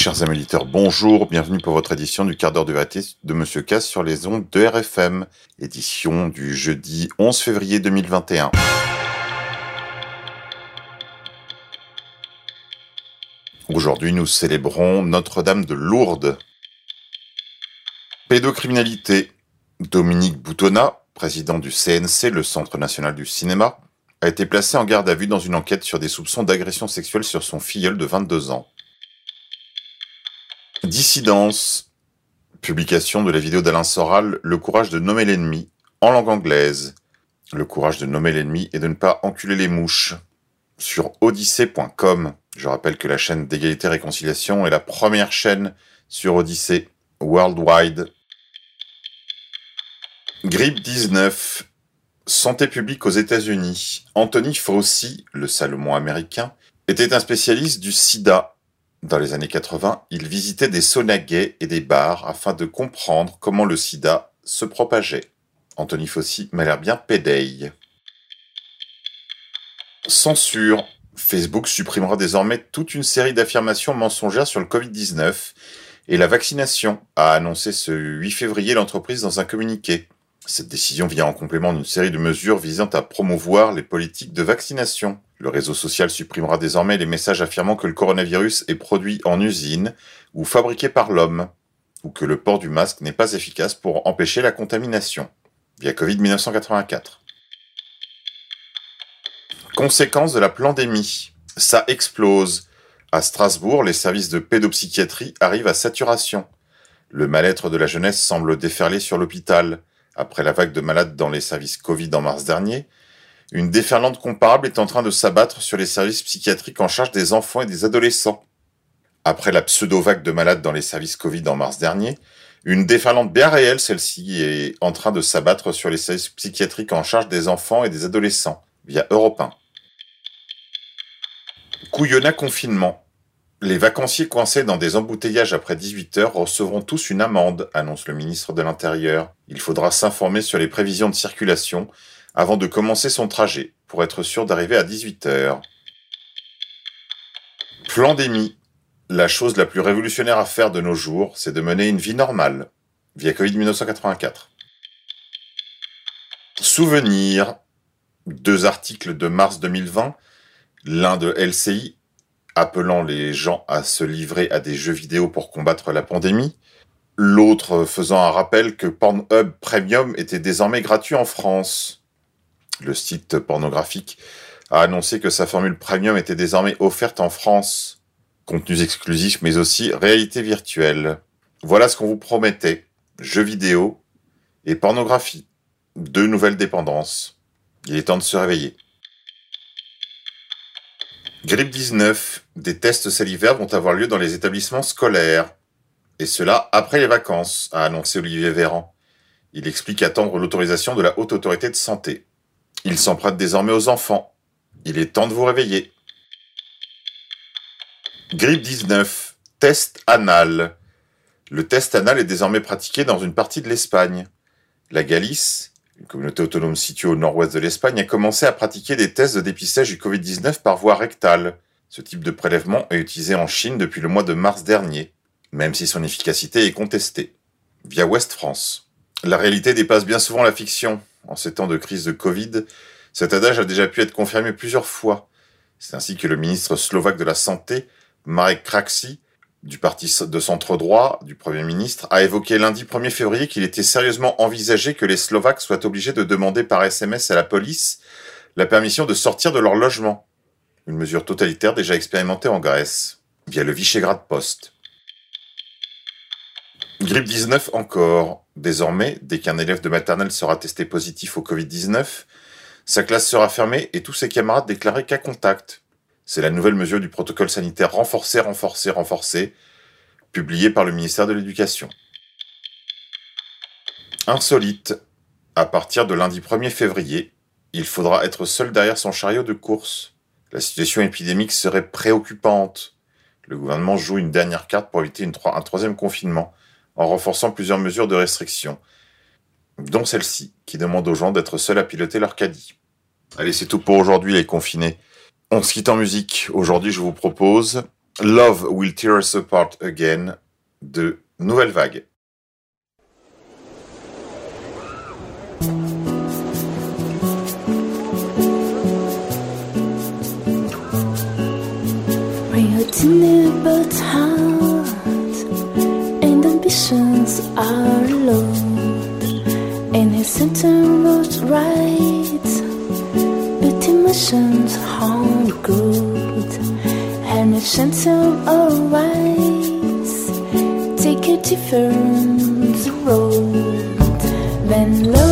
Chers amis bonjour, bienvenue pour votre édition du quart d'heure de vérité de Monsieur Cass sur les ondes de RFM, édition du jeudi 11 février 2021. Aujourd'hui, nous célébrons Notre-Dame de Lourdes. Pédocriminalité. Dominique Boutonnat, président du CNC, le Centre national du cinéma, a été placé en garde à vue dans une enquête sur des soupçons d'agression sexuelle sur son filleul de 22 ans. Dissidence. Publication de la vidéo d'Alain Soral, Le courage de nommer l'ennemi, en langue anglaise. Le courage de nommer l'ennemi et de ne pas enculer les mouches. Sur odyssée.com. Je rappelle que la chaîne d'égalité réconciliation est la première chaîne sur Odyssée worldwide. Grippe 19. Santé publique aux États-Unis. Anthony Fauci, le Salomon américain, était un spécialiste du sida dans les années 80, il visitait des saunas gays et des bars afin de comprendre comment le sida se propageait. Anthony Fauci m'a l'air bien pédéille. Censure. Facebook supprimera désormais toute une série d'affirmations mensongères sur le Covid-19 et la vaccination, a annoncé ce 8 février l'entreprise dans un communiqué. Cette décision vient en complément d'une série de mesures visant à promouvoir les politiques de vaccination. Le réseau social supprimera désormais les messages affirmant que le coronavirus est produit en usine ou fabriqué par l'homme, ou que le port du masque n'est pas efficace pour empêcher la contamination, via Covid-1984. Conséquence de la pandémie. Ça explose. À Strasbourg, les services de pédopsychiatrie arrivent à saturation. Le mal-être de la jeunesse semble déferler sur l'hôpital après la vague de malades dans les services Covid en mars dernier, une déferlante comparable est en train de s'abattre sur les services psychiatriques en charge des enfants et des adolescents. Après la pseudo-vague de malades dans les services Covid en mars dernier, une déferlante bien réelle, celle-ci, est en train de s'abattre sur les services psychiatriques en charge des enfants et des adolescents, via Europe 1. Couillonna confinement. Les vacanciers coincés dans des embouteillages après 18 heures recevront tous une amende, annonce le ministre de l'Intérieur. Il faudra s'informer sur les prévisions de circulation avant de commencer son trajet, pour être sûr d'arriver à 18 heures. Plandémie. La chose la plus révolutionnaire à faire de nos jours, c'est de mener une vie normale, via Covid 1984. Souvenir. Deux articles de mars 2020, l'un de LCI appelant les gens à se livrer à des jeux vidéo pour combattre la pandémie, l'autre faisant un rappel que Pornhub Premium était désormais gratuit en France. Le site pornographique a annoncé que sa formule Premium était désormais offerte en France. Contenus exclusifs mais aussi réalité virtuelle. Voilà ce qu'on vous promettait. Jeux vidéo et pornographie. Deux nouvelles dépendances. Il est temps de se réveiller. Grippe 19, des tests salivaires vont avoir lieu dans les établissements scolaires. Et cela après les vacances, a annoncé Olivier Véran. Il explique attendre l'autorisation de la Haute Autorité de Santé. Il s'en prête désormais aux enfants. Il est temps de vous réveiller. Grippe 19, test anal. Le test anal est désormais pratiqué dans une partie de l'Espagne. La Galice, une communauté autonome située au nord-ouest de l'Espagne, a commencé à pratiquer des tests de dépistage du Covid-19 par voie rectale. Ce type de prélèvement est utilisé en Chine depuis le mois de mars dernier, même si son efficacité est contestée. Via Ouest France. La réalité dépasse bien souvent la fiction. En ces temps de crise de Covid, cet adage a déjà pu être confirmé plusieurs fois. C'est ainsi que le ministre slovaque de la Santé, Marek Kraksi, du parti de centre droit du Premier ministre a évoqué lundi 1er février qu'il était sérieusement envisagé que les Slovaques soient obligés de demander par SMS à la police la permission de sortir de leur logement. Une mesure totalitaire déjà expérimentée en Grèce, via le Visegrad Post. Grippe 19 encore. Désormais, dès qu'un élève de maternelle sera testé positif au Covid-19, sa classe sera fermée et tous ses camarades déclarés cas contact. C'est la nouvelle mesure du protocole sanitaire renforcé, renforcé, renforcé, publié par le ministère de l'Éducation. Insolite. À partir de lundi 1er février, il faudra être seul derrière son chariot de course. La situation épidémique serait préoccupante. Le gouvernement joue une dernière carte pour éviter un troisième confinement, en renforçant plusieurs mesures de restriction, dont celle-ci, qui demande aux gens d'être seuls à piloter leur caddie. Allez, c'est tout pour aujourd'hui, les confinés. On se quitte en musique. Aujourd'hui, je vous propose Love Will Tear Us Apart Again de Nouvelle Vague. It's near but hard, and ambitions are low. And his sentence was right, but emotions aren't good. And his sentence arise, take a different road. Then low.